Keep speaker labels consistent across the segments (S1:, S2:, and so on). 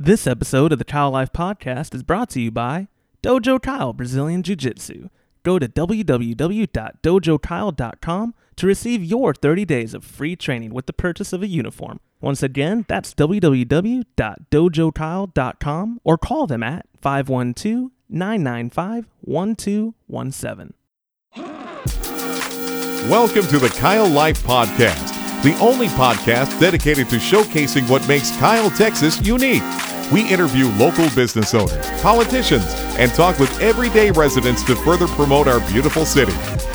S1: This episode of the Kyle Life Podcast is brought to you by Dojo Kyle Brazilian Jiu Jitsu. Go to www.dojokyle.com to receive your 30 days of free training with the purchase of a uniform. Once again, that's www.dojokyle.com or call them at 512 995 1217.
S2: Welcome to the Kyle Life Podcast, the only podcast dedicated to showcasing what makes Kyle, Texas unique. We interview local business owners, politicians, and talk with everyday residents to further promote our beautiful city.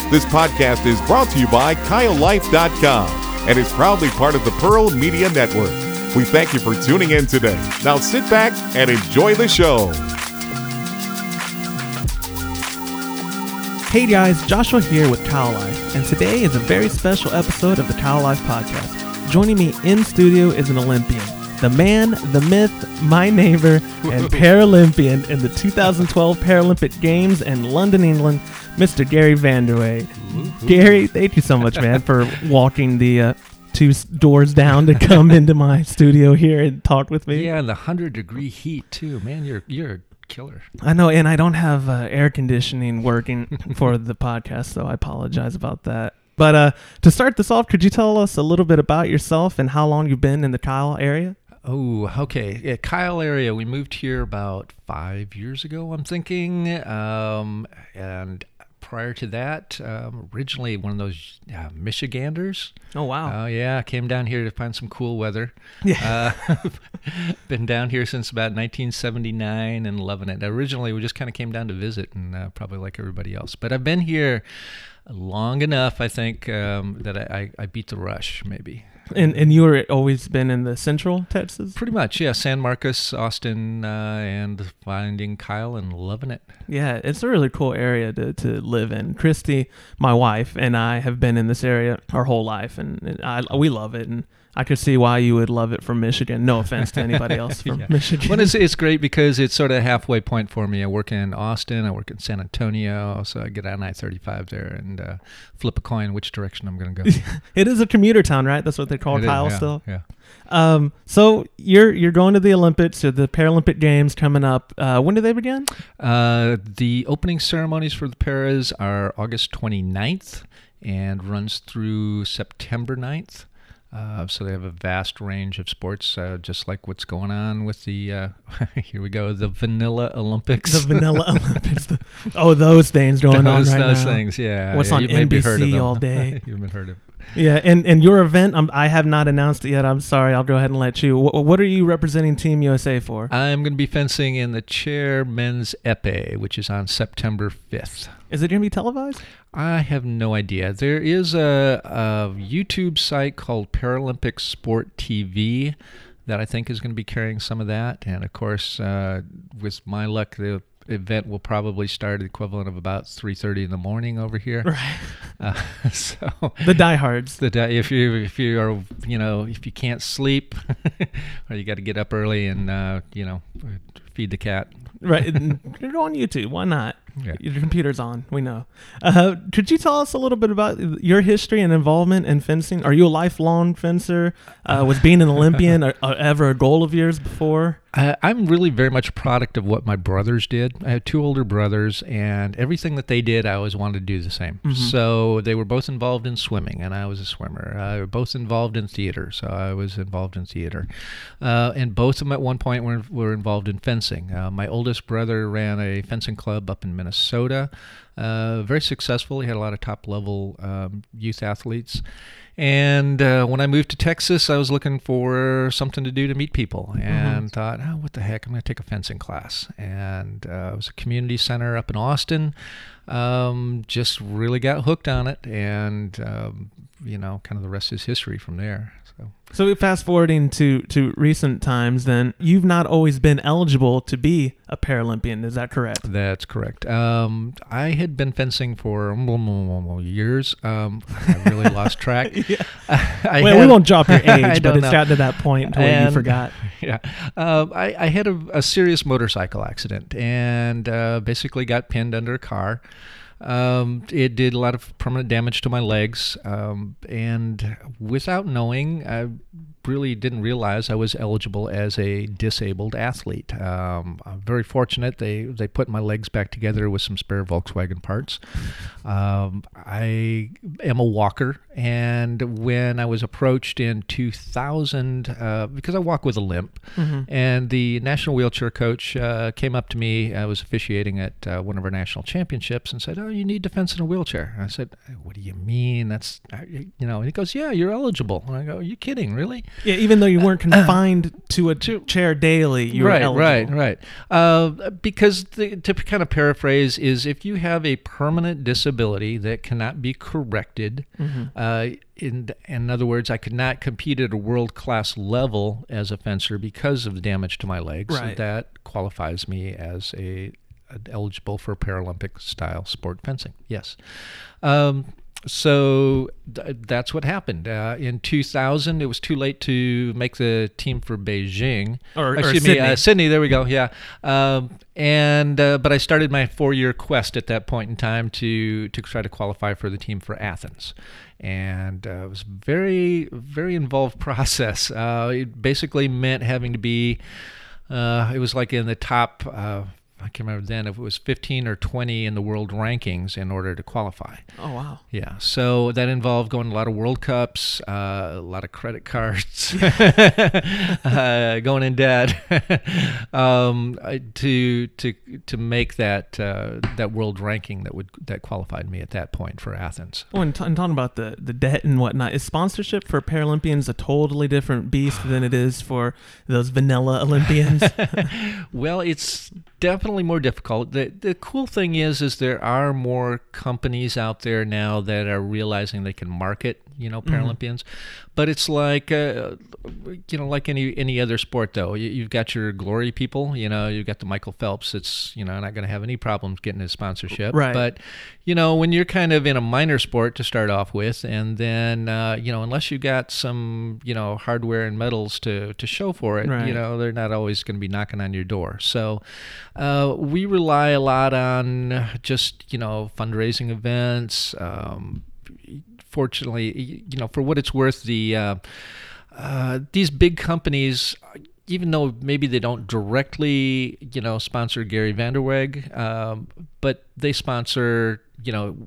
S2: This podcast is brought to you by KyleLife.com and is proudly part of the Pearl Media Network. We thank you for tuning in today. Now sit back and enjoy the show.
S1: Hey guys, Joshua here with Kyle Life, and today is a very special episode of the Kyle Life Podcast. Joining me in studio is an Olympian, the man, the myth, my neighbor, and Paralympian in the 2012 Paralympic Games in London, England, Mr. Gary Vanderwege. Gary, thank you so much, man, for walking the uh, two s- doors down to come into my studio here and talk with me.
S3: Yeah, and the hundred degree heat too, man. You're you're killer.
S1: I know, and I don't have uh, air conditioning working for the podcast, so I apologize about that. But uh, to start this off, could you tell us a little bit about yourself and how long you've been in the Kyle area?
S3: Oh, okay. Yeah, Kyle area. We moved here about five years ago. I'm thinking, um, and prior to that, um, originally one of those uh, Michiganders.
S1: Oh wow!
S3: Oh yeah, came down here to find some cool weather.
S1: yeah,
S3: Uh, been down here since about 1979 and loving it. Originally, we just kind of came down to visit and uh, probably like everybody else. But I've been here long enough, I think, um, that I, I, I beat the rush, maybe.
S1: And and you were always been in the Central Texas.
S3: Pretty much, yeah. San Marcos, Austin, uh, and finding Kyle and loving it.
S1: Yeah, it's a really cool area to, to live in. Christy, my wife, and I have been in this area our whole life, and, and I we love it. And I could see why you would love it from Michigan. No offense to anybody else from
S3: Yeah.
S1: Michigan.
S3: Well, it's, it's great because it's sort of a halfway point for me. I work in Austin, I work in San Antonio, so I get on I 35 there and uh, flip a coin which direction I'm going to go.
S1: it is a commuter town, right? That's what they call
S3: It is,
S1: Kyle
S3: yeah,
S1: still.
S3: Yeah.
S1: Um, so you're you're going to the Olympics or the Paralympic Games coming up. Uh, when do they begin?
S3: Uh, the opening ceremonies for the Paras are August 29th and runs through September 9th. Uh, so they have a vast range of sports, uh, just like what's going on with the uh, here we go the Vanilla Olympics.
S1: The Vanilla Olympics. The- oh, those things going
S3: those,
S1: on right
S3: those
S1: now.
S3: things, yeah.
S1: What's
S3: yeah,
S1: on
S3: you maybe heard of
S1: NBC all day.
S3: You've been heard of.
S1: Yeah, and and your event, um, I have not announced it yet. I'm sorry. I'll go ahead and let you. What, what are you representing Team USA for?
S3: I'm going to be fencing in the chair men's epee, which is on September 5th.
S1: Is it going to be televised?
S3: I have no idea. There is a, a YouTube site called Paralympic Sport TV that I think is going to be carrying some of that. And of course, uh, with my luck, the event will probably start the equivalent of about 3.30 in the morning over here.
S1: Right.
S3: Uh, so
S1: The diehards.
S3: the di- if you if you are you know if you can't sleep or you got to get up early and uh, you know feed the cat
S1: Right. You're on YouTube. Why not?
S3: Yeah.
S1: Your computer's on. We know. Uh, could you tell us a little bit about your history and involvement in fencing? Are you a lifelong fencer? Uh, was being an Olympian a, a, ever a goal of yours before?
S3: I, I'm really very much a product of what my brothers did. I have two older brothers, and everything that they did, I always wanted to do the same. So they were both involved in swimming, and I was a swimmer. Uh, they were both involved in theater, so I was involved in theater. Uh, and both of them at one point were, were involved in fencing. Uh, my oldest brother ran a fencing club up in Minnesota. Uh, very successful. He had a lot of top level um, youth athletes. And uh, when I moved to Texas, I was looking for something to do to meet people and thought, oh, what the heck? I'm going to take a fencing class. And uh, it was a community center up in Austin. Um, just really got hooked on it. And, um, you know, kind of the rest is history from there. So.
S1: So fast forwarding to, to recent times, then you've not always been eligible to be a Paralympian. Is that correct?
S3: That's correct. Um, I had been fencing for years. Um, I really lost track. I
S1: well, we won't drop your age, but it's
S3: know.
S1: gotten to that point where you forgot.
S3: yeah. Um, I, I had a, a serious motorcycle accident and uh, basically got pinned under a car. Um, it did a lot of permanent damage to my legs, um, and without knowing, I really didn't realize I was eligible as a disabled athlete. Um, I'm very fortunate. They they put my legs back together with some spare Volkswagen parts. Um, I am a walker, and when I was approached in 2000, uh, because I walk with a limp, and the national wheelchair coach uh, came up to me. I was officiating at uh, one of our national championships and said, "Oh, you need defense in a wheelchair." I said, "What do you mean? That's you know?" And he goes, "Yeah, you're eligible." And I go, "Are you kidding? Really?"
S1: Yeah, even though you weren't confined to a chair daily, you were
S3: right,
S1: eligible.
S3: right, right. Uh, because the, to kind of paraphrase is, if you have a permanent disability that cannot be corrected,
S1: Mm-hmm.
S3: uh, in in other words, I could not compete at a world class level as a fencer because of the damage to my legs.
S1: Right.
S3: That qualifies me as a eligible for Paralympic style sport fencing. Yes. Um, so th- that's what happened. Uh, in 2000, it was too late to make the team for Beijing.
S1: Or- or
S3: Excuse me,
S1: Sydney.
S3: uh, Sydney. There we go. Yeah. Um, and uh, but I started my four-year quest at that point in time to to try to qualify for the team for Athens, and uh, it was very very involved process. Uh, it basically meant having to be. Uh, it was like in the top. I can't remember then if it was 15 or 20 in the world rankings in order to qualify.
S1: Oh wow.
S3: Yeah, so that involved going to a lot of World Cups, uh, a lot of credit cards, uh, going in debt um, to to to make that uh, that world ranking that would that qualified me at that point for Athens.
S1: Well, and, t- and talking about the, the debt and whatnot, is sponsorship for Paralympians a totally different beast than it is for those vanilla Olympians?
S3: Well, it's definitely more difficult. The the cool thing is is there are more companies out there now that are realizing they can market, you know, Paralympians. But it's like uh, you know, like any any other sport though. You, you've got your glory people, you know, you've got the Michael Phelps It's you know, not going to have any problems getting his sponsorship.
S1: Right.
S3: But you know, when you're kind of in a minor sport to start off with, and then uh, you know, unless you got some you know hardware and medals to to show for it,
S1: Right.
S3: you know, they're not always going to be knocking on your door. So uh, we rely a lot on just you know fundraising events. Um, fortunately, you know, for what it's worth, the uh, uh, these big companies, even though maybe they don't directly, you know, sponsor Gary Vanderwege, um, but they sponsor, you know,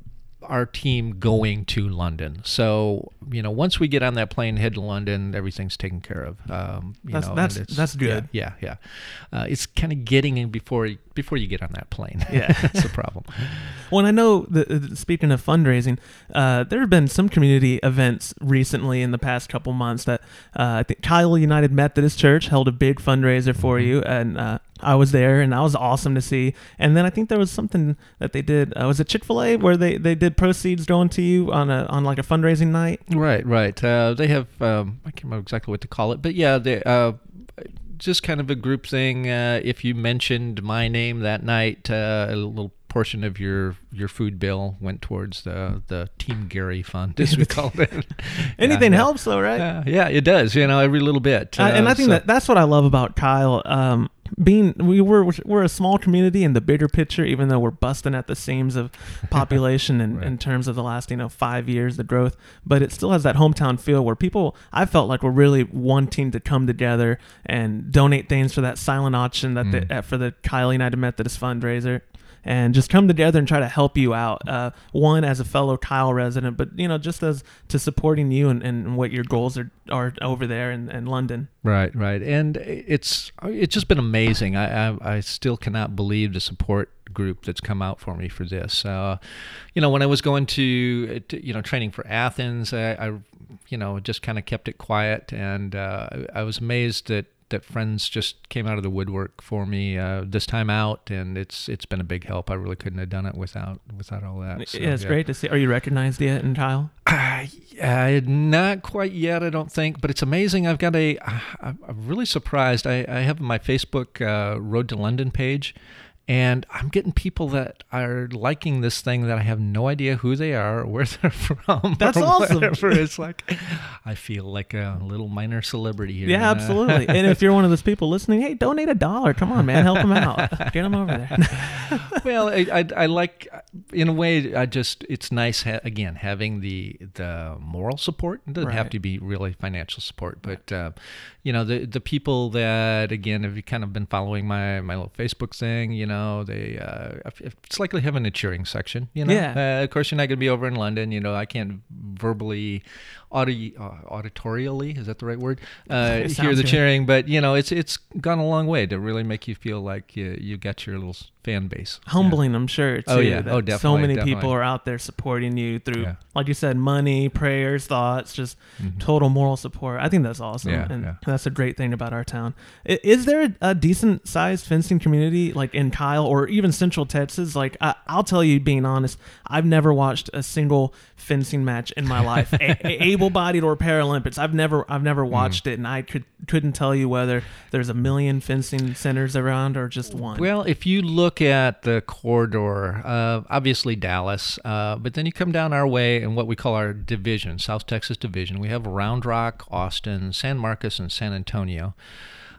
S3: our team going to London. So, you know, once we get on that plane, head to London, everything's taken care of. Um, you
S1: That's-
S3: know,
S1: that's- that's good.
S3: Yeah, yeah. yeah. Uh, it's kind of getting in before before you get on that plane.
S1: Yeah.
S3: that's the problem.
S1: Well, and I know that speaking of fundraising, uh, there have been some community events recently in the past couple months that uh, I think Kyle United Methodist Church held a big fundraiser for
S3: Mm-hmm.
S1: you, and uh, I was there, and that was awesome to see. And then I think there was something that they did. Uh, was it Chick Fil A where they, they did proceeds going to you on a on like a fundraising night?
S3: Right, right. Uh, they have um, I can't remember exactly what to call it, but yeah, they uh, just kind of a group thing. Uh, if you mentioned my name that night, uh, a little portion of your your food bill went towards the the Team Gary Fund, as we call it.
S1: Anything
S3: yeah,
S1: helps, though, right?
S3: Yeah, yeah, it does. You know, every little bit.
S1: Uh, and
S3: Uh,
S1: I think
S3: so-
S1: that that's what I love about Kyle. Um, being we were we're a small community in the bigger picture, even though we're busting at the seams of population in, in terms of the last you know five years, the growth. But it still has that hometown feel where people I felt like we're really wanting to come together and donate things for that silent auction that
S3: Mm.
S1: the, uh, for the Kyle United Methodist fundraiser. And just come together and try to help you out. Uh, one as a fellow Kyle resident, but you know, just as to supporting you and, and what your goals are, are over there in, in London.
S3: Right, right, and it's it's just been amazing. I I, I still cannot believe the support group that's come out for me for this. Uh, you know, when I was going to, to you know training for Athens, I, I you know just kind of kept it quiet, and uh, I was amazed that that friends just came out of the woodwork for me uh, this time out, and it's it's been a big help. I really couldn't have done it without without all that. So,
S1: yeah, it's great to see. Are you recognized yet in Kyle?
S3: Uh, not quite yet, I don't think, but it's amazing. I've got a, I'm I'm really surprised. I, I have my Facebook uh, Road to London page, and I'm getting people that are liking this thing that I have no idea who they are or where they're from.
S1: That's awesome.
S3: whatever. It's like I feel like a little minor celebrity here.
S1: Yeah,
S3: uh,
S1: absolutely. and if you're one of those people listening, hey, donate a dollar. Come on, man, help them out. Get them over there.
S3: well, I, I, I like, in a way, I just it's nice ha- again having the the moral support. It doesn't have to be really financial support, but uh, you know the the people that again have you kind of been following my my little Facebook thing. You know, they uh, it's like having a cheering section. You know,
S1: Yeah.
S3: uh, of course you're not going to be over in London. You know, I can't verbally. Audi, uh, auditorially is that the right word? Uh, hear the cheering, but you know it's it's gone a long way to really make you feel like you, you got your little fan base. Yeah.
S1: Humbling, I'm sure. Too,
S3: Oh, yeah. Oh,
S1: So many
S3: definitely.
S1: people are out there supporting you through,
S3: Yeah.
S1: like you said, money, prayers, thoughts, just
S3: Mhm.
S1: total moral support. I think that's awesome,
S3: Yeah,
S1: and
S3: yeah.
S1: that's a great thing about our town. Is there a, decent sized fencing community like in Kyle or even Central Texas? Like I, I'll tell you, being honest, I've never watched a single fencing match in my life, a- a- able-bodied or Paralympics. I've never, I've never
S3: Mm.
S1: watched it, and I could couldn't tell you whether there's a million fencing centers around or just one.
S3: Well, if you look at the corridor, uh, obviously Dallas, uh, but then you come down our way and what we call our division, South Texas Division. We have Round Rock, Austin, San Marcos, and San Antonio.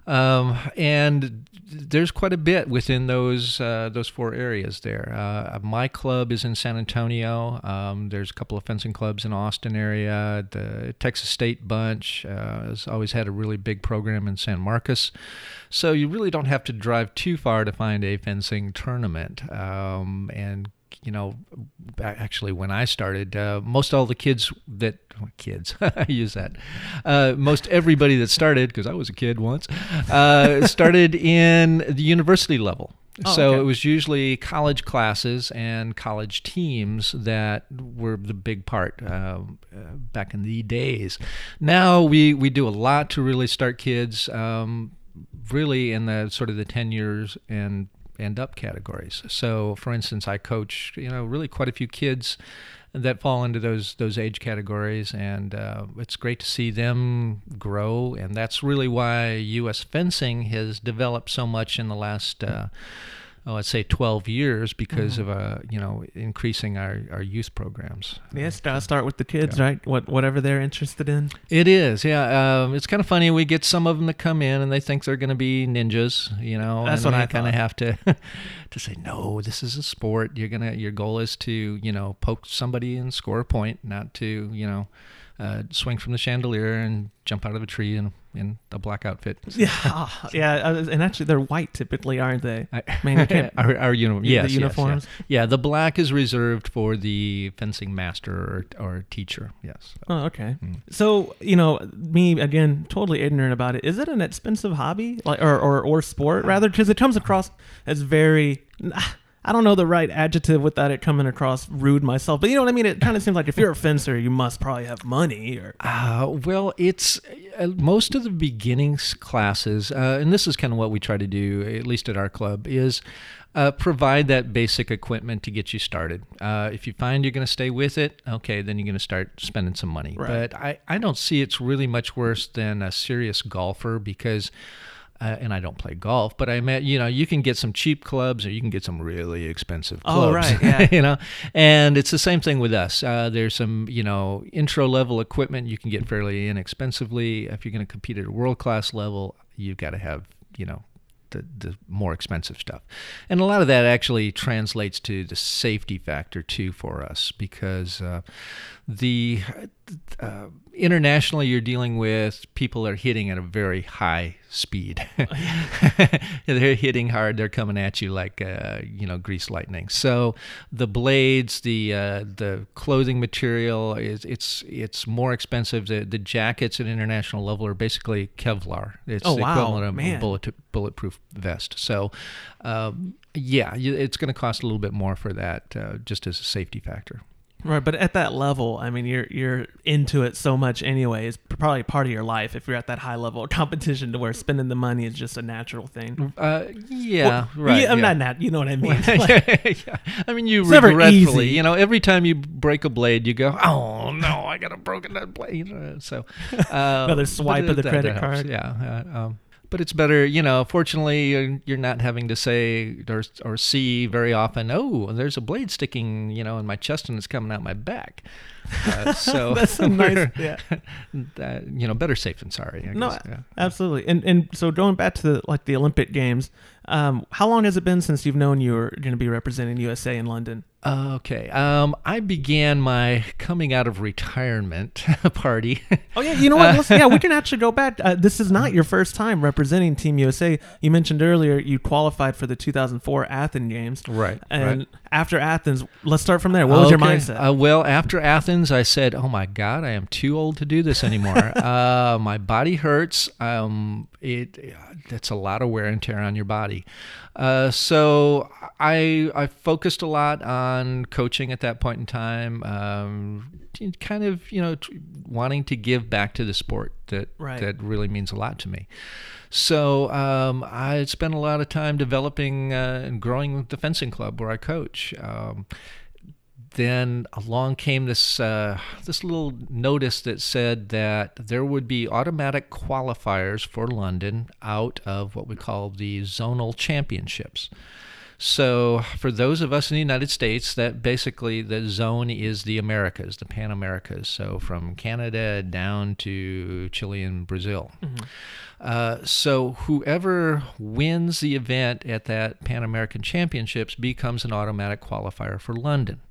S3: Um, and there's quite a bit within those uh, those four areas there. Uh, my club is in San Antonio. Um, there's a couple of fencing clubs in Austin area. The Texas State bunch uh, has always had a really big program in San Marcos. So you really don't have to drive too far to find a fencing tournament. Um, and you know, actually, when I started, uh, most all the kids that kids I use that. Uh, most everybody that started, because I was a kid once, uh, started in the university level.
S1: Oh,
S3: so
S1: okay.
S3: it was usually college classes and college teams that were the big part um, uh, back in the days. Now we, we do a lot to really start kids um, really in the sort of the 10 years and and up categories. So, for instance, I coach you know really quite a few kids that fall into those those age categories, and uh, it's great to see them grow. And that's really why U.S. fencing has developed so much in the last. Uh, oh, let's say 12 years because of uh, you know increasing our, our youth programs.
S1: Yes, gotta start with the kids, right? What whatever they're interested in.
S3: It is, yeah. Um, it's kind of funny. We get some of them that come in and they think they're going to be ninjas, you know.
S1: That's
S3: and
S1: what I
S3: kind of have to to say no. This is a sport. You're gonna. Your goal is to you know poke somebody and score a point, not to you know uh, swing from the chandelier and jump out of a tree in in a black outfit.
S1: Yeah, ah, yeah, uh, and actually they're white typically, aren't they?
S3: I,
S1: you
S3: our, our uniform.
S1: the
S3: Yes, yes, yeah.
S1: uniforms?
S3: Yeah, the black is reserved for the fencing master or, or teacher. Yes.
S1: Oh, okay.
S3: Mm.
S1: So you know, me again, totally ignorant about it. Is it an expensive hobby, like or or, or sport rather? Because it comes across as very. I don't know the right adjective without it coming across rude myself, but you know what I mean. It kind of seems like if you're a fencer, you must probably have money, or
S3: Uh, well, it's uh, most of the beginnings classes, uh, and this is kind of what we try to do, at least at our club, is uh, provide that basic equipment to get you started. Uh, if you find you're going to stay with it, okay, then you're going to start spending some money.
S1: Right.
S3: But I, I don't see it's really much worse than a serious golfer because. Uh, and I don't play golf, but I met you know you can get some cheap clubs or you can get some really expensive
S1: Oh, right, yeah.
S3: you know, and it's the same thing with us. Uh, there's some you know intro level equipment you can get fairly inexpensively. If you're going to compete at a world class level, you've got to have you know the, the more expensive stuff. And a lot of that actually translates to the safety factor too for us because uh, the uh, internationally you're dealing with people that are hitting at a very high speed. they're hitting hard. They're coming at you like uh, you know grease lightning. So the blades, the uh, the clothing material is it's it's more expensive. The the jackets at international level are basically Kevlar. It's
S1: Oh,
S3: the
S1: wow,
S3: equivalent of
S1: man.
S3: a bullet bulletproof vest. So um, yeah, it's going to cost a little bit more for that uh, just as a safety factor.
S1: Right. But at that level, I mean, you're you're into it so much anyway. It's probably part of your life if you're at that high level of competition to where spending the money is just a natural thing.
S3: Uh, yeah,
S1: Well,
S3: right.
S1: yeah, I'm
S3: yeah.
S1: not nat. You know what I mean? Like,
S3: yeah. I mean, you regretfully, you know, every time you break a blade, you go, "Oh no, I got a broken that blade." Uh, So uh,
S1: Another swipe of the credit
S3: helps,
S1: card.
S3: Yeah. Uh, um, but it's better, you know. Fortunately, you're, not having to say or, or see very often. Oh, there's a blade sticking, you know, in my chest and it's coming out my back. Uh, so
S1: That's a nice- yeah.
S3: that, you know, better safe than sorry. I
S1: No,
S3: guess, yeah.
S1: absolutely. And and so going back to the like the Olympic Games, um, how long has it been since you've known you were going to be representing USA in London?
S3: Okay. Um, I began my coming out of retirement party.
S1: Oh yeah, you know what? Let's, yeah, we can actually go back. Uh, this is not your first time representing Team USA. You mentioned earlier you qualified for the 2004 Athens Games,
S3: Right,
S1: And
S3: right.
S1: After Athens, let's start from there. What was your mindset?
S3: Uh, well, after Athens, I said, "Oh my God, I am too old to do this anymore. uh, my body hurts. Um, it that's a lot of wear and tear on your body." Uh, so I I focused a lot on coaching at that point in time. Um, kind of you know wanting to give back to the sport that
S1: Right.
S3: that really means a lot to me. So um, I spent a lot of time developing uh, and growing the fencing club where I coach. Um, then along came this uh, this little notice that said that there would be automatic qualifiers for London out of what we call the zonal championships. So for those of us in the United States, that basically the zone is the Americas, the Pan Americas. So from Canada down to Chile and Brazil. Uh, so whoever wins the event at that Pan American Championships becomes an automatic qualifier for London.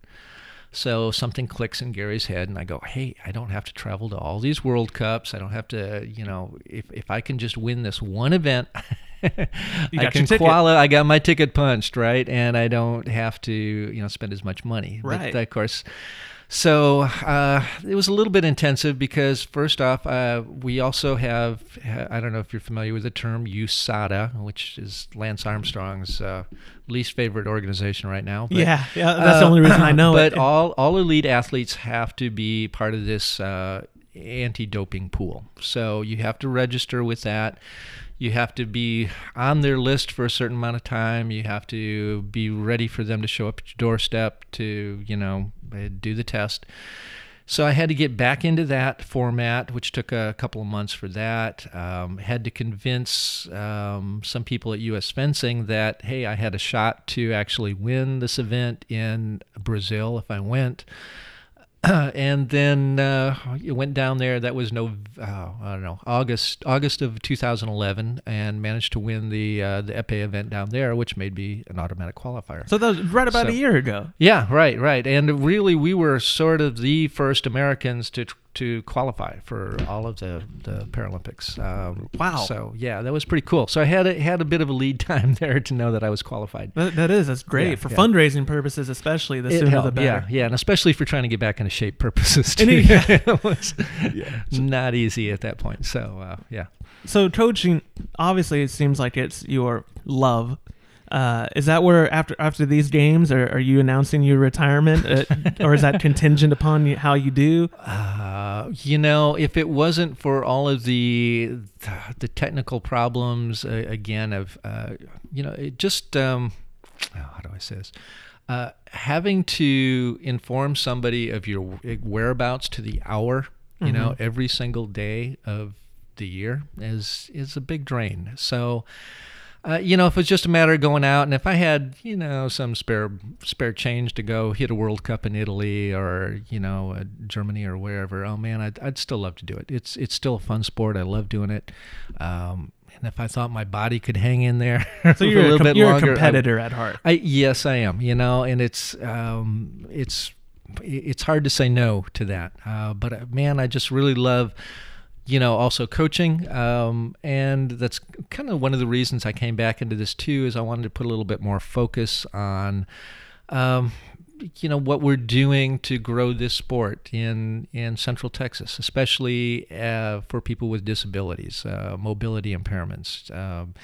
S3: So something clicks in Gary's head, and I go, "Hey, I don't have to travel to all these World Cups. I don't have to, you know, if if I can just win this one event, I can qualify. I got my ticket punched, right? And I don't have to, you know, spend as much money.
S1: Right.
S3: But of course, so uh, it was a little bit intensive because first off, uh, we also have I don't know if you're familiar with the term USADA, which is Lance Armstrong's uh, least favorite organization right now. But,
S1: yeah, yeah, that's the
S3: uh,
S1: only reason I know
S3: but
S1: it.
S3: all all elite athletes have to be part of this uh, anti-doping pool. So you have to register with that. You have to be on their list for a certain amount of time. You have to be ready for them to show up at your doorstep to, you know, uh, do the test. So I had to get back into that format, which took a couple of months for that. Um, had to convince um, some people at U.S. Fencing that hey, I had a shot to actually win this event in Brazil if I went. and then uh, it went down there. That was no, uh, I don't know, August August of 2011, and managed to win the uh, the epee event down there, which made me an automatic qualifier.
S1: so that was right about
S3: So-
S1: a year ago.
S3: Yeah, right, right. And really, we were sort of the first Americans to to qualify for all of the, the Paralympics. Um,
S1: Wow.
S3: So yeah, that was pretty cool. So I had a, had a bit of a lead time there to know that I was qualified.
S1: That, that is that's great
S3: Yeah,
S1: for
S3: yeah.
S1: fundraising purposes, especially the
S3: It
S1: sooner the better.
S3: Yeah, yeah, and especially for trying to get back into shape purposes too.
S1: it-
S3: it was not easy at that point. So uh, yeah.
S1: So coaching, obviously, it seems like it's your love. Uh, is that where after after these games, are, are you announcing your retirement, uh, or is that contingent upon you, how you do?
S3: Uh, you know, if it wasn't for all of the the technical problems, uh, again, of uh, you know, it just um, oh, how do I say this? Uh, having to inform somebody of your whereabouts to the hour, you know, every single day of the year is is a big drain. So. Uh, you know, if it's just a matter of going out, and if I had, you know, some spare spare change to go hit a World Cup in Italy or you know uh, Germany or wherever, oh man, I'd, I'd still love to do it. It's it's still a fun sport. I love doing it. Um, and if I thought my body could hang in there
S1: So you're
S3: a
S1: a,
S3: little
S1: com-
S3: bit
S1: you're
S3: longer,
S1: a
S3: I-
S1: competitor at heart.
S3: I yes, I am. You know, and it's um, it's it's hard to say no to that. Uh, but uh, man, I just really love, you know, also coaching. Um, and that's kind of one of the reasons I came back into this too. Is I wanted to put a little bit more focus on. Um, you know what we're doing to grow this sport in in Central Texas, especially uh, for people with disabilities, uh, mobility impairments. Um,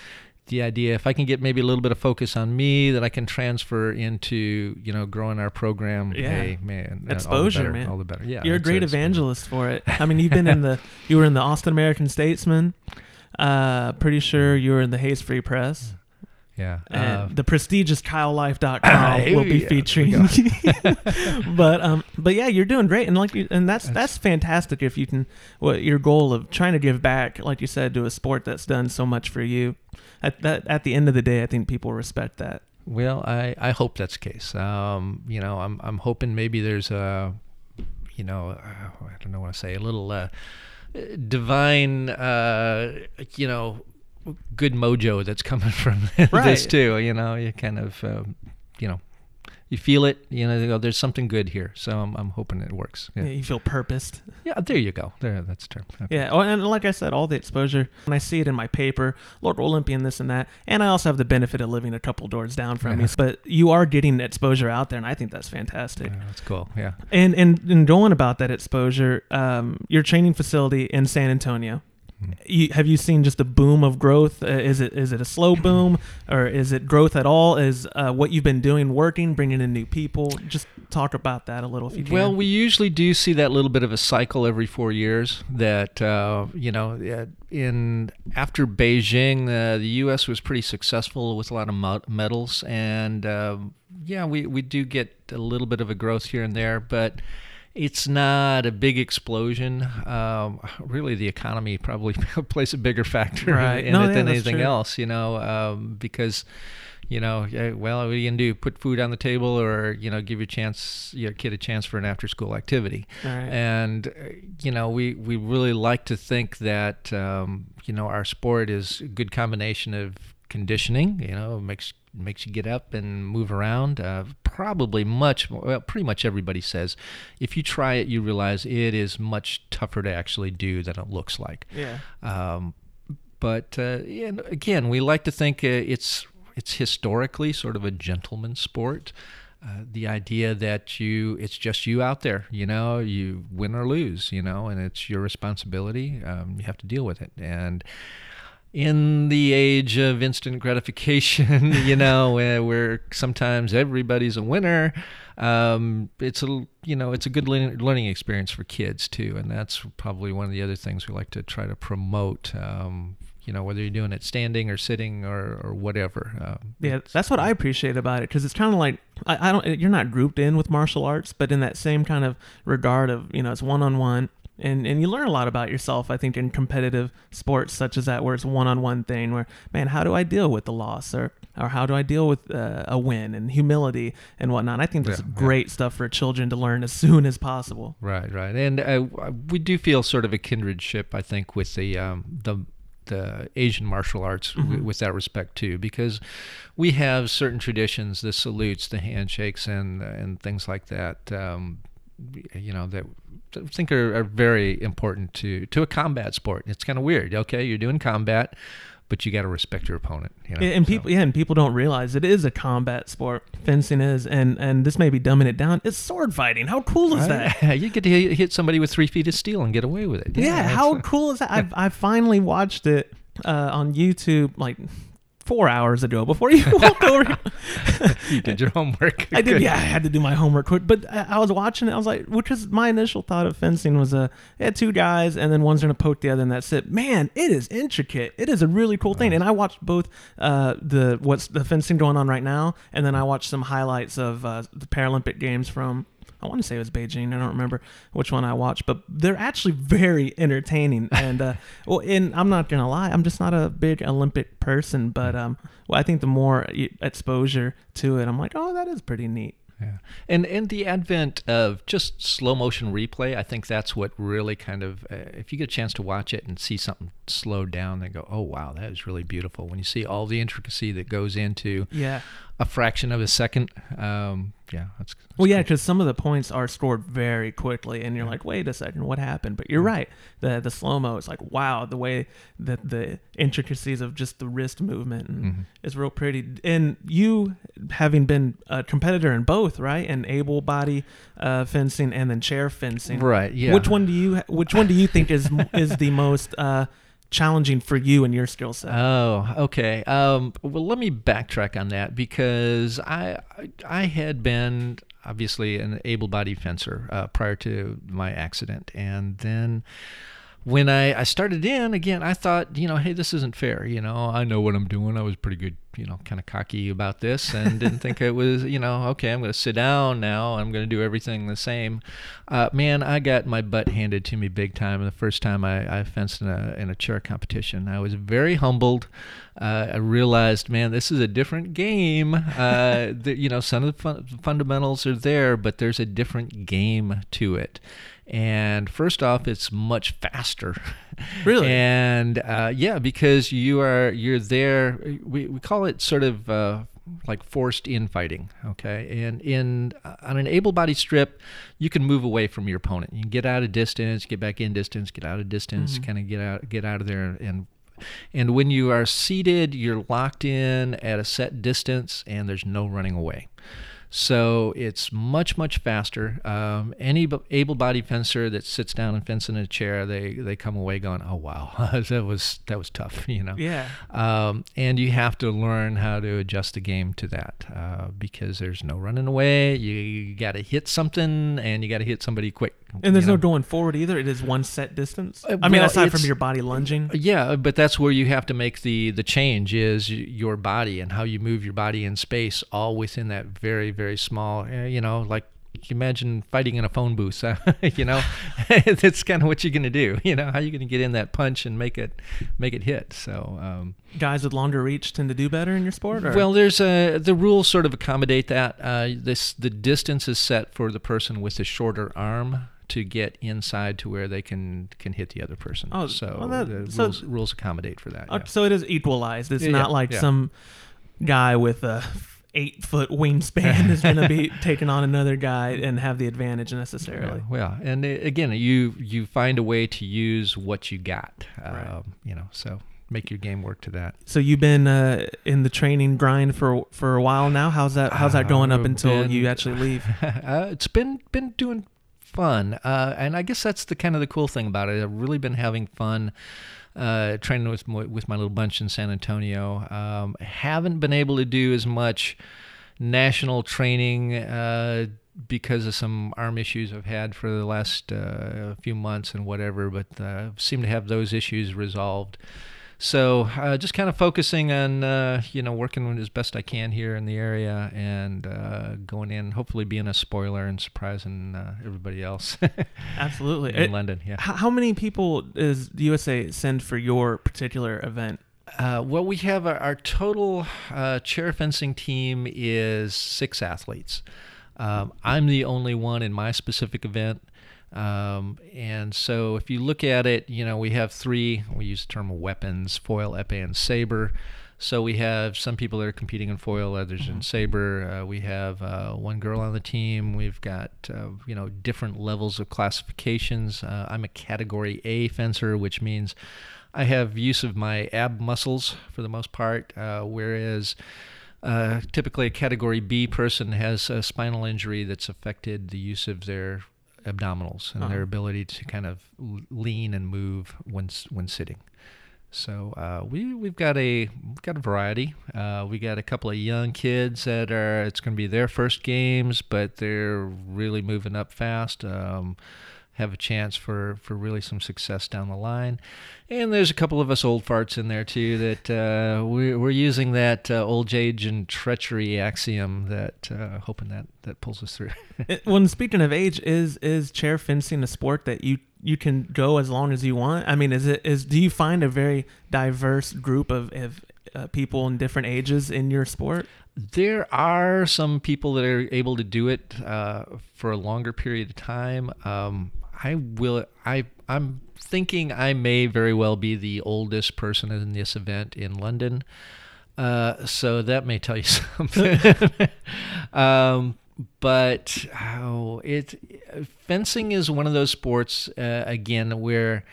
S3: the idea, if I can get maybe a little bit of focus on me, that I can transfer into you know growing our program.
S1: Yeah.
S3: Hey, man, uh, all
S1: Exposure,
S3: better,
S1: man.
S3: all the better. Yeah,
S1: You're a great evangelist for it. I mean, you've been in the you were in the Austin American Statesman. Uh, pretty sure you were in the Hays Free Press.
S3: Yeah.
S1: And
S3: Uh,
S1: the prestigious KyleLife.com will be
S3: yeah,
S1: featuring. but um, but yeah, you're doing great, and like, you, and that's that's fantastic if you can. What your goal of trying to give back, like you said, to a sport that's done so much for you. At that, at the end of the day, I think people respect that.
S3: Well, I, I hope that's the case. Um, you know, I'm I'm hoping maybe there's a, you know, uh, I don't know what to say, a little uh, divine, uh, you know, good mojo that's coming from this too. You know, you kind of, um, you know, you feel it. You know, go, there's something good here. So I'm I'm hoping it works.
S1: Yeah,
S3: Yeah,
S1: you feel purposed.
S3: yeah there you go. There, that's the term. Okay.
S1: Yeah, oh, and like I said, all the exposure, and I see it in my paper, Lord Olympian, this and that, and I also have the benefit of living a couple doors down from you.
S3: Yeah.
S1: But you are getting exposure out there, and I think that's fantastic.
S3: Yeah, that's cool. Yeah.
S1: And and and going about that exposure, um, your training facility in San Antonio. You, have you seen just a boom of growth? Uh, is it is it a slow boom, or is it growth at all? Is uh, what you've been doing working, bringing in new people? Just talk about that a little if you can.
S3: Well, we usually do see that little bit of a cycle every four years. That uh, you know, in after Beijing, uh, the U.S. was pretty successful with a lot of medals, and um, yeah, we we do get a little bit of a growth here and there, but. It's not a big explosion. Um, really, the economy probably plays a bigger factor
S1: Right.
S3: in
S1: No,
S3: it
S1: yeah,
S3: than anything
S1: true.
S3: else, you know, um, because you know, well, what are you gonna do? Put food on the table, or you know, give your chance, your kid a chance for an after-school activity.
S1: Right.
S3: And uh, you know, we we really like to think that um, you know our sport is a good combination of conditioning. You know, makes makes you get up and move around. Uh, probably much, well, pretty much everybody says, if you try it, you realize it is much tougher to actually do than it looks like.
S1: yeah.
S3: Um, but uh, and again, we like to think uh, it's it's historically sort of a gentleman sport. Uh, the idea that you it's just you out there, you know, you win or lose, you know, and it's your responsibility. Um, you have to deal with it. And in the age of instant gratification, you know, where, sometimes everybody's a winner, um, it's a you know it's a good learning, learning experience for kids too, and that's probably one of the other things we like to try to promote. Um, you know, whether you're doing it standing or sitting or, or whatever. Um,
S1: Yeah, that's what I appreciate about it because it's kind of like I, I don't. You're not grouped in with martial arts, but in that same kind of regard of you know it's one on one, and and you learn a lot about yourself. I think in competitive sports such as that, where it's one on one thing, where man, how do I deal with the loss, or or how do I deal with uh, a win and humility and whatnot. I think that's
S3: Yeah, yeah.
S1: great stuff for children to learn as soon as possible.
S3: Right, right, and uh, we do feel sort of a kindredship, I think, with the um, the the Asian martial arts w- with that respect too, because we have certain traditions, the salutes, the handshakes, and and things like that. Um, you know that I think are, are very important to to a combat sport. It's kind of weird. Okay, you're doing combat, but you got to respect your opponent. You know,
S1: and
S3: so-
S1: people, yeah, and people don't realize it is a combat sport. Fencing is, and and this may be dumbing it down. It's sword fighting. How cool is that?
S3: Right? you get to hit somebody with three feet of steel and get away with it.
S1: Yeah,
S3: that's-
S1: how cool is that? I I finally watched it uh, on YouTube like four hours ago before you walked over.
S3: you did your homework.
S1: I did.
S3: Good.
S1: Yeah, I had to do my homework quick. But I, I was watching it. I was like, which is my initial thought of fencing was a uh, two guys, and then one's gonna poke the other, and that's it. Man, it is intricate. It is a really cool thing. And I watched both uh, the what's the fencing going on right now, and then I watched some highlights of uh, the Paralympic games from. I want to say it was Beijing. I don't remember which one I watched, but they're actually very entertaining. And uh, well, and I'm not gonna lie, I'm just not a big Olympic person, but um, well, I think the more exposure to it, I'm like, oh, that is pretty neat.
S3: Yeah. And and the advent of just slow motion replay, I think that's what really kind of uh, if you get a chance to watch it and see something slowed down, then go, oh wow, that is really beautiful. When you see all the intricacy that goes into
S1: Yeah.
S3: A fraction of a second, um, yeah, that's, that's
S1: Well, yeah,
S3: cool.
S1: because some of the points are scored very quickly, and you're like, "Wait a second, what happened?" But you're right. the The slow mo is like, wow, the way that the intricacies of just the wrist movement
S3: Mhm.
S1: is real pretty. And you, having been a competitor in both, right, and able body uh, fencing and then chair fencing,
S3: right. Yeah.
S1: Which one do you Which one do you think is is the most uh, challenging for you and your skill set?
S3: Oh, okay. Um, well, let me backtrack on that because I I had been obviously an able-bodied fencer uh, prior to my accident, and then when I, I started in again, I thought, you know, hey, this isn't fair. You know, I know what I'm doing. I was pretty good, you know, kind of cocky about this and didn't think it was, you know, okay, I'm going to sit down now. I'm going to do everything the same. Uh, man, I got my butt handed to me big time the first time I, I fenced in a, in a chair competition. I was very humbled. Uh, I realized, man, this is a different game. Uh, the, you know, some of the fun- fundamentals are there, but there's a different game to it. And first off, it's much faster.
S1: Really?
S3: and uh, yeah, because you are you're there. We we call it sort of. Uh, like forced infighting, okay? And in uh, on an able-bodied strip, you can move away from your opponent. You can get out of distance, get back in distance, get out of distance, kind of get out get out of there and and when you are seated, you're locked in at a set distance and there's no running away. So it's much much faster. Um, any able-bodied fencer that sits down and fences in a chair, they they come away going, "Oh wow, that was that was tough," you know.
S1: Yeah.
S3: Um, and you have to learn how to adjust the game to that uh, because there's no running away. You, you got to hit something, and you got to hit somebody quick.
S1: And there's
S3: you
S1: no going forward either. It is one set distance.
S3: Uh,
S1: I mean,
S3: well,
S1: aside from your body lunging.
S3: Yeah, but that's where you have to make the the change is your body and how you move your body in space, all within that very very small. uh, You know, like you imagine fighting in a phone booth. you know, that's kind of what you're going to do. You know, how you going to get in that punch and make it make it hit. So. Um,
S1: Guys with longer reach tend to do better in your sport. Or?
S3: well, there's a the rules sort of accommodate that. Uh, this the distance is set for the person with the shorter arm to get inside to where they can can hit the other person.
S1: Oh,
S3: so
S1: well, that-
S3: the
S1: so-
S3: rules, rules accommodate for that.
S1: Uh,
S3: yeah.
S1: so it is equalized. It's
S3: Yeah,
S1: not
S3: yeah,
S1: like some guy with a eight foot wingspan is going to be taking on another guy and have the advantage necessarily.
S3: Yeah, yeah. and uh, again, you you find a way to use what you got.
S1: Right.
S3: Um, you know, so make your game work to that.
S1: So you've been uh, in the training grind for for a while now. How's that? How's that going up
S3: Uh,
S1: until
S3: been-
S1: you actually leave?
S3: uh, it's been been doing fun, uh, and I guess that's the kind of the cool thing about it. I've really been having fun. Uh, training with my, with my little bunch in San Antonio. Um, haven't been able to do as much national training uh, because of some arm issues I've had for the last uh, few months and whatever, but uh, seem to have those issues resolved. So uh, just kind of focusing on uh, you know working as best I can here in the area and uh, going in, hopefully being a spoiler and surprising uh, everybody else
S1: Absolutely.
S3: in
S1: It-
S3: London. Yeah.
S1: How, many people does the USA send for your particular event?
S3: Uh, well, we have our, our total uh, chair fencing team is six athletes. Um, I'm the only one in my specific event. Um, and so if you look at it, you know, we have three, we use the term weapons, foil, epee, and saber. So we have some people that are competing in foil, others in saber. Uh, we have uh, one girl on the team. We've got uh, you know different levels of classifications. Uh, I'm a category A fencer, which means I have use of my ab muscles for the most part, uh, whereas uh, typically a category B person has a spinal injury that's affected the use of their abdominals and their
S1: Uh-huh.
S3: ability to kind of lean and move when when sitting. So uh, we we've got a we've got a variety. Uh, we got a couple of young kids that are it's going to be their first games, but they're really moving up fast. Um, have a chance for, for really some success down the line, and there's a couple of us old farts in there too that uh, we, we're using that uh, old age and treachery axiom that uh, hoping that that pulls us through.
S1: It- when speaking of age, is is chair fencing a sport that you you can go as long as you want? I mean, is it is do you find a very diverse group of, of uh, people in different ages in your sport?
S3: There are some people that are able to do it uh, for a longer period of time. Um, I will. I I'm thinking I may very well be the oldest person in this event in London. Uh, so that may tell you something. um, but oh, it fencing is one of those sports uh, again where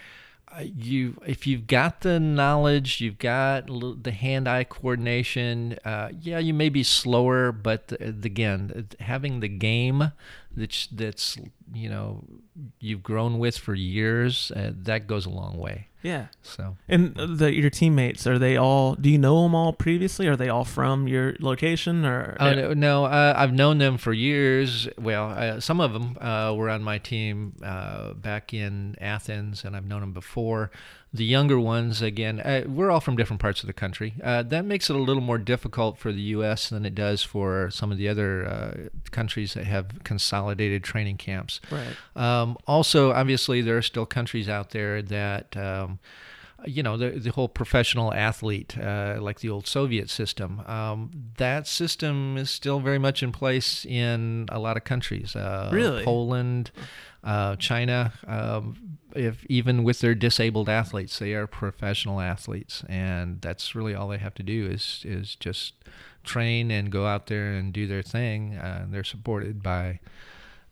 S3: uh, you if you've got the knowledge you've got the hand-eye coordination uh, yeah you may be slower but the, again having the game that's that's you know you've grown with for years uh, that goes a long way
S1: Yeah.
S3: So
S1: And the, your teammates are they all? Do you know them all previously? Are they all from your location or?
S3: Oh no, no uh, I've known them for years. Well, uh, some of them uh, were on my team uh, back in Athens, and I've known them before. The younger ones, again, uh, we're all from different parts of the country. Uh, that makes it a little more difficult for the U.S. than it does for some of the other countries that have consolidated training camps.
S1: Right.
S3: Um, also, obviously, there are still countries out there that. Um, you know the the whole professional athlete uh, like the old Soviet system. Um, that system is still very much in place in a lot of countries. Uh,
S1: really,
S3: Poland, uh, China. Um, if even with their disabled athletes, they are professional athletes, and that's really all they have to do is is just train and go out there and do their thing. Uh, they're supported by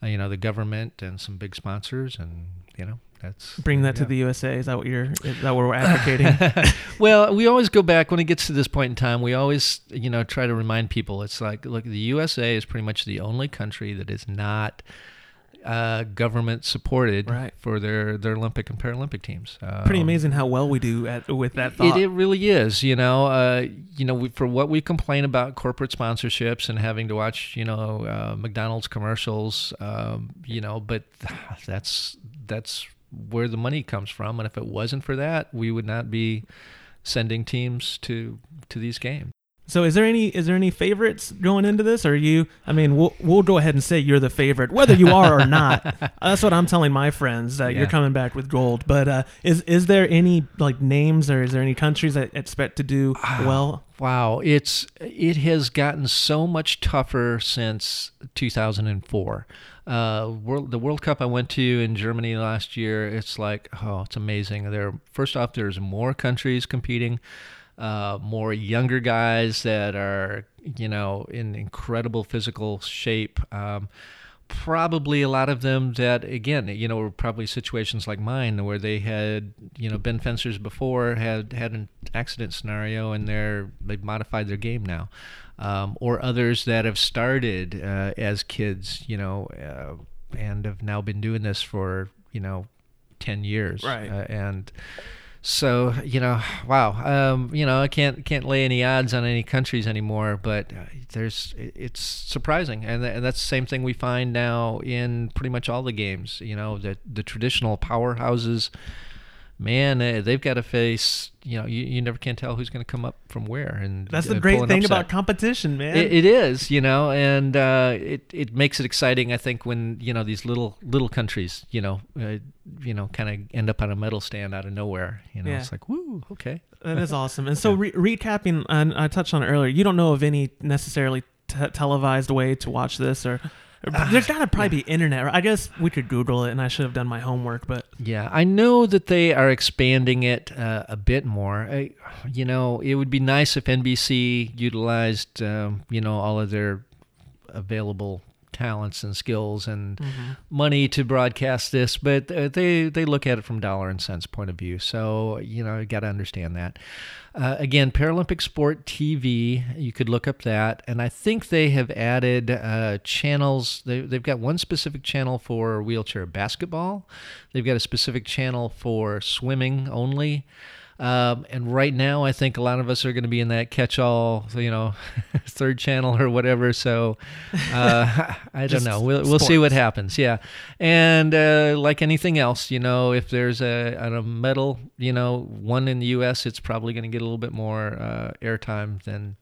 S3: uh, you know the government and some big sponsors, and you know that's
S1: bring that to the USA. Is that what you're? Is that what we're advocating?
S3: well, we always go back when it gets to this point in time. We always, you know, try to remind people. It's like, look, the USA is pretty much the only country that is not uh, government supported
S1: right.
S3: for their, their Olympic and Paralympic teams.
S1: Um, Pretty amazing how well we do at with that thought.
S3: It, it really is. You know, uh, you know, we, for what we complain about corporate sponsorships and having to watch, you know, uh, McDonald's commercials, um, you know, but that's that's where the money comes from. And if it wasn't for that, we would not be sending teams to to these games.
S1: So is there any is there any favorites going into this? Or you? I mean, we'll we'll go ahead and say you're the favorite, whether you are or not. That's what I'm telling my friends that yeah. you're coming back with gold. But uh, is is there any like names or is there any countries that expect to do well?
S3: Wow, it's it has gotten so much tougher since 2004. Uh, world, the World Cup I went to in Germany last year, it's like, oh, it's amazing. There, first off, there's more countries competing, uh, more younger guys that are, you know, in incredible physical shape. Um, probably a lot of them that again you know were probably situations like mine where they had you know been fencers before had had an accident scenario and they're they've modified their game now um, or others that have started uh, as kids, you know, uh, and have now been doing this for you know ten years,
S1: right?
S3: Uh, and so you know, wow, um, you know, I can't can't lay any odds on any countries anymore, but uh, there's it's surprising, and, th- and that's the same thing we find now in pretty much all the games. You know, the the traditional powerhouses man, uh, they've got to face. You know, you, you never can tell who's going to come up from where, and
S1: that's the uh, great thing about competition, man.
S3: It, it is, you know, and uh, it it makes it exciting. I think when you know these little little countries, you know, uh, you know, kind of end up on a medal stand out of nowhere. You know, yeah. it's like, woo, okay,
S1: that is awesome. And so, yeah. re- recapping, and I touched on it earlier. You don't know of any necessarily t- televised way to watch this, or There's got to probably yeah. be internet. I guess we could Google it, and I should have done my homework. But
S3: yeah, I know that they are expanding it uh, a bit more. I, you know, it would be nice if NBC utilized, um, you know, all of their available talents and skills and mm-hmm. money to broadcast this, but uh, they they look at it from dollar and cents point of view. So you know, you got to understand that. Uh, again, Paralympic Sport TV, you could look up that, and I think they have added uh, channels. They, they've got one specific channel for wheelchair basketball. They've got a specific channel for swimming only. Um, and right now, I think a lot of us are going to be in that catch-all, you know, third channel or whatever. So uh, I don't know. We'll we'll see what happens. Yeah, and uh, like anything else, you know, if there's a, a medal, you know, one in the U.S., it's probably going to get a little bit more uh, airtime than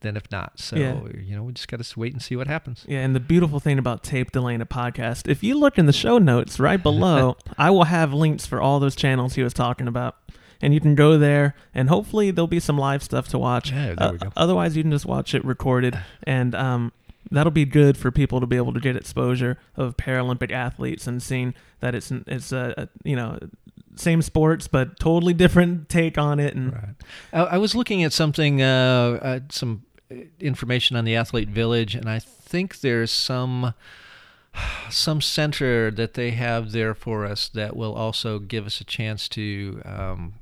S3: than if not. So, yeah. you know, we just got to wait and see what happens.
S1: Yeah. And the beautiful thing about Tape Delana podcast, if you look in the show notes right below, I will have links for all those channels he was talking about and you can go there and hopefully there'll be some live stuff to watch.
S3: Yeah, there uh, we go.
S1: Otherwise, you can just watch it recorded, and um, that'll be good for people to be able to get exposure of Paralympic athletes and seeing that it's it's a, a you know same sports but totally different take on it. And
S3: right. I, I was looking at something, uh, uh, some information on the Athlete Village, and I think there's some some center that they have there for us that will also give us a chance to um,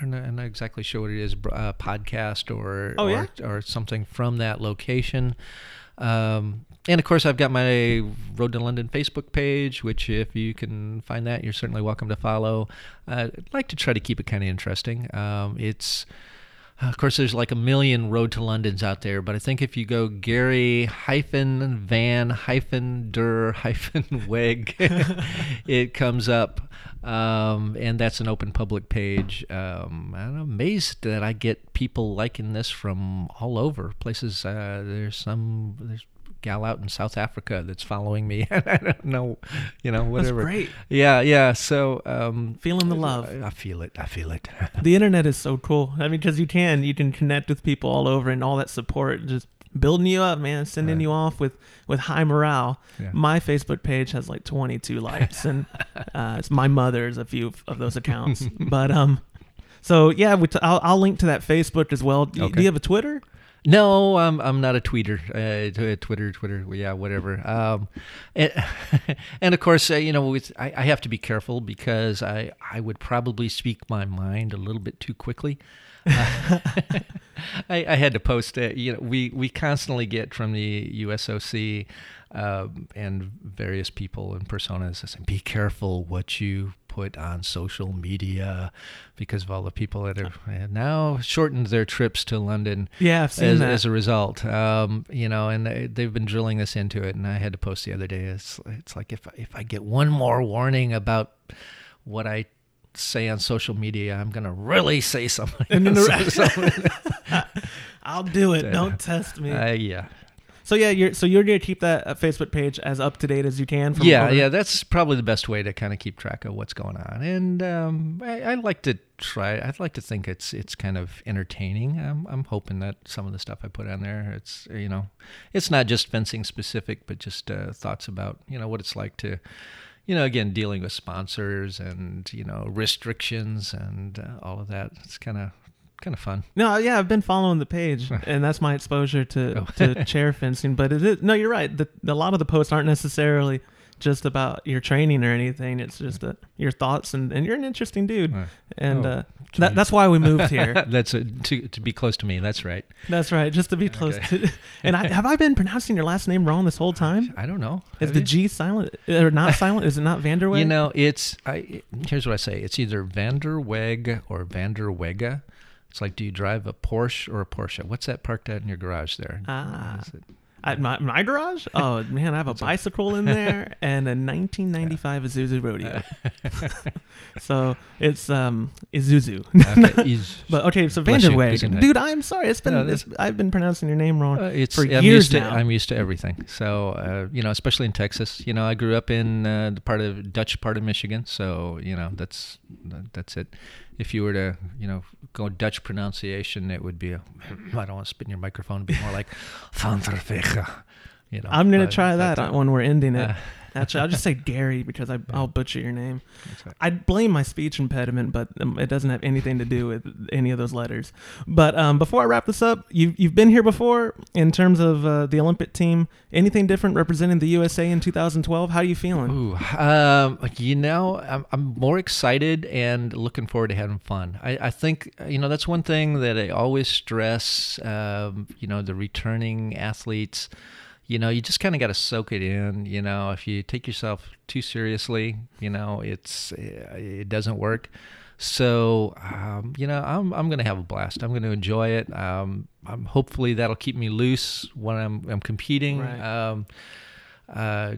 S3: don't know, I'm not exactly sure what it is, uh, podcast or
S1: oh,
S3: or,
S1: yeah?
S3: or something from that location. Um, and of course, I've got my Road to London Facebook page, which, if you can find that, you're certainly welcome to follow. Uh, I'd like to try to keep it kind of interesting. Um, it's of course, there's like a million Road to Londons out there, but I think if you go Gary hyphen Van hyphen Der hyphen Weg, it comes up, um, and that's an open public page. Um, I'm amazed that I get people liking this from all over places. Uh, there's some there's gal out in South Africa that's following me. I don't know, you know, whatever.
S1: That's great.
S3: Yeah, yeah. So um,
S1: feeling the love.
S3: I, I feel it. I feel it.
S1: the internet is so cool. I mean, because you can you can connect with people all over and all that support just building you up, man, sending right. you off with with high morale. Yeah. My Facebook page has like 22 likes, and uh, it's my mother's a few of those accounts. but um, so yeah, we t- I'll, I'll link to that Facebook as well. Okay. Do you have a Twitter?
S3: No, I'm I'm not a tweeter. Uh, Twitter, Twitter, yeah, whatever. Um, and, and, of course, uh, you know, with, I, I, have to be careful because I I would probably speak my mind a little bit too quickly. Uh, I, I, had to post it. You know, we we constantly get from the USOC um, and various people and personas saying, "Be careful what you put on social media," because of all the people that have now shortened their trips to London.
S1: Yeah, I've seen
S3: as,
S1: that.
S3: as a result. Um, you know, and they, they've been drilling this into it. And I had to post the other day. It's it's like if if I get one more warning about what I say on social media, I'm going to really say something.
S1: I'll do it. Don't test me.
S3: Uh, yeah.
S1: So yeah, you're so you're gonna keep that uh, Facebook page as up to date as you can.
S3: From yeah, over? yeah, that's probably the best way to kind of keep track of what's going on. And um, I, I, like to try. I'd like to think it's it's kind of entertaining. I'm I'm hoping that some of the stuff I put on there, it's you know, it's not just fencing specific, but just uh, thoughts about you know what it's like to you know, again, dealing with sponsors and you know restrictions and uh, all of that. It's kind of kind of fun.
S1: No, yeah, I've been following the page, and that's my exposure to, oh. to chair fencing. But it is, no, you're right. The, a lot of the posts aren't necessarily just about your training or anything. It's just that your thoughts, and, and you're an interesting dude. Right. And oh, uh, that, that's why we moved here.
S3: that's a, to to be close to me. That's right.
S1: That's right. Just to be close okay. to. And I, have I been pronouncing your last name wrong this whole time?
S3: I don't know.
S1: Is have the you? G silent or not silent? Is it not Vanderweg?
S3: You know, it's. I here's what I say. It's either Vanderweg or Vanderwega. It's like, do you drive a Porsche or a Porsche? What's that parked out in your garage there?
S1: Ah. At my, my garage? Oh man, I have a bicycle in there and a 1995 Isuzu Rodeo. so it's um Isuzu. okay, but okay, so Vanderweg, dude. I'm sorry. It's been no, it's, I've been pronouncing your name wrong uh, for
S3: I'm
S1: years
S3: used
S1: now.
S3: To, I'm used to everything. So uh, you know, especially in Texas. You know, I grew up in uh, the part of Dutch part of Michigan. So you know, that's that's it if you were to, you know, go Dutch pronunciation, it would be a, I don't want to spit in your microphone, it'd be more like Van. You know,
S1: I'm gonna try that when we're ending it. Uh, Actually, I'll just say Gary because I, will butcher your name. Right. I blame my speech impediment, but um, it doesn't have anything to do with any of those letters. But um, before I wrap this up, you've, you've been here before in terms of uh, the Olympic team. Anything different representing the USA in 2012? How are you feeling?
S3: Ooh, um, you know, I'm, I'm more excited and looking forward to having fun. I, I think, you know, that's one thing that I always stress, um, you know, the returning athletes you know, you just kind of got to soak it in. You know, if you take yourself too seriously, you know, it's it doesn't work. So, um, you know, I'm I'm gonna have a blast. I'm gonna enjoy it. Um, I'm hopefully that'll keep me loose when I'm I'm competing. Right. Um, uh,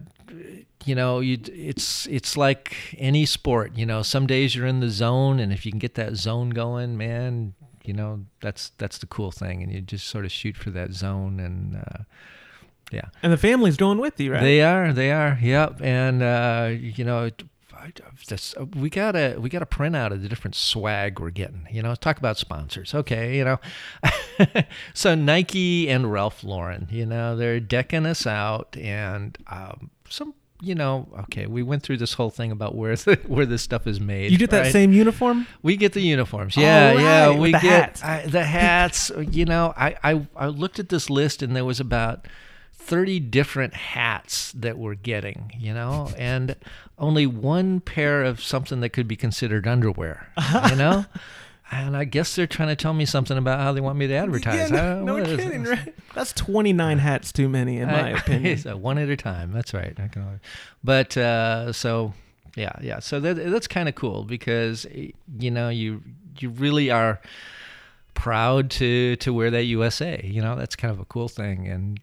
S3: you know, you, it's it's like any sport. You know, some days you're in the zone, and if you can get that zone going, man, you know that's that's the cool thing, and you just sort of shoot for that zone and. Uh, yeah.
S1: And the family's going with you, right?
S3: They are. They are. Yep. And uh, you know, this, we got a we got a print out of the different swag we're getting. You know, talk about sponsors. Okay, you know, so Nike and Ralph Lauren. You know, they're decking us out, and um, some. You know, okay, we went through this whole thing about where the, where this stuff is made.
S1: You get that
S3: right?
S1: same uniform?
S3: We get the uniforms. Yeah, right, yeah. We
S1: the
S3: get
S1: hats. I,
S3: the hats. you know, I, I I looked at this list and there was about 30 different hats that we're getting, you know, and only one pair of something that could be considered underwear, you know? And I guess they're trying to tell me something about how they want me to advertise.
S1: Yeah, no, no kidding, right? That's 29 hats too many, in my
S3: I-
S1: opinion.
S3: uh, one at a time. That's right. But uh, so yeah, yeah. So that, that's kind of cool because you know you you really are proud to to wear that USA. You know that's kind of a cool thing, and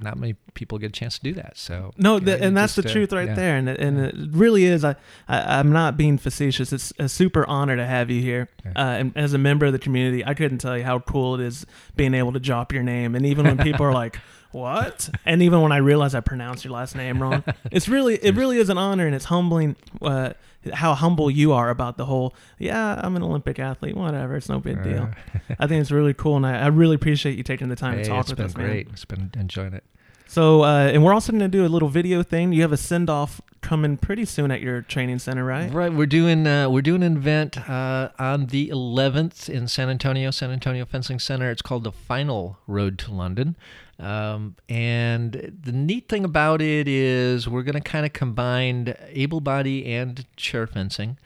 S3: not many people get a chance to do that. So
S1: No,
S3: you know,
S1: and that's
S3: just,
S1: the
S3: uh,
S1: truth right
S3: yeah.
S1: there, and it, and it really is. I, I I'm not being facetious. It's a super honor to have you here,
S3: Yeah.
S1: uh, and as a member of the community, I couldn't tell you how cool it is being able to drop your name, and even when people are like. What? And even when I realize I pronounced your last name wrong, it's really, it really is an honor, and it's humbling uh, how humble you are about the whole. Yeah, I'm an Olympic athlete. Whatever, it's no big deal. I think it's really cool, and I, I really appreciate you taking the time
S3: Hey,
S1: to talk
S3: it's
S1: with
S3: been
S1: us, man.
S3: great. It's been enjoying it.
S1: So, uh, and we're also going to do a little video thing. You have a send off coming pretty soon at your training center, right?
S3: Right, we're doing uh, we're doing an event uh, on the 11th in San Antonio, San Antonio Fencing Center. It's called the Final Road to London, um, and the neat thing about it is we're going to kind of combine able body and chair fencing.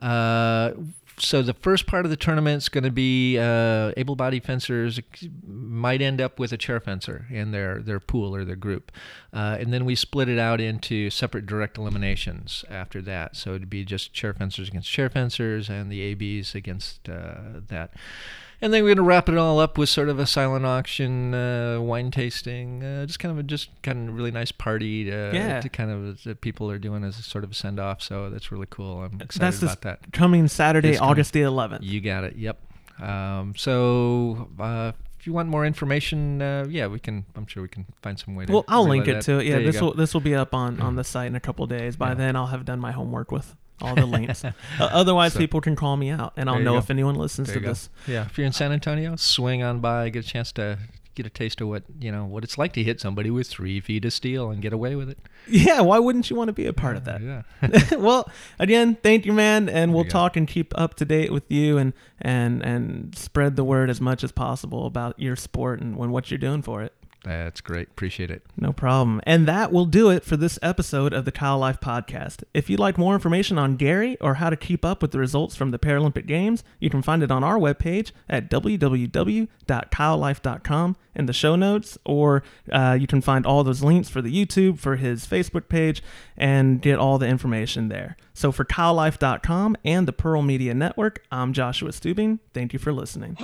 S3: Uh, so the first part of the tournament is going to be uh, able-bodied fencers might end up with a chair fencer in their their pool or their group, uh, and then we split it out into separate direct eliminations after that. So it'd be just chair fencers against chair fencers and the ABs against uh, that. And then we're gonna wrap it all up with sort of a silent auction, uh, wine tasting, uh, just kind of a just kind of really nice party to,
S1: Yeah.
S3: to kind of that people are doing as a sort of a send off. So that's really cool. I'm excited
S1: That's
S3: about that.
S1: coming Saturday,
S3: coming.
S1: August the 11th.
S3: You got it. Yep. Um, so uh, if you want more information, uh, yeah, we can. I'm sure we can find some way to.
S1: Well, I'll link it
S3: that.
S1: to it. Yeah, this
S3: go.
S1: will this will be up on on the site in a couple of days. By
S3: Yeah.
S1: then, I'll have done my homework with all the links. uh, otherwise,
S3: So-
S1: people can call me out, and I'll know
S3: go.
S1: if anyone listens
S3: There
S1: to
S3: go.
S1: this.
S3: Yeah, if you're in San Antonio, swing on by, get a chance to get a taste of what you know what it's like to hit somebody with three feet of steel and get away with it.
S1: Yeah, why wouldn't you want to be a part of that?
S3: Yeah.
S1: well, again, thank you, man, and we'll talk and keep up to date with you, and and and spread the word as much as possible about your sport and when what you're doing for it.
S3: That's great. Appreciate it.
S1: No problem. And that will do it for this episode of the Kyle Life Podcast. If you'd like more information on Gary or how to keep up with the results from the Paralympic Games, you can find it on our webpage at www.kylelife.com in the show notes, or uh, you can find all those links for the YouTube, for his Facebook page, and get all the information there. So for kylelife.com and the Pearl Media Network, I'm Joshua Stubing. Thank you for listening.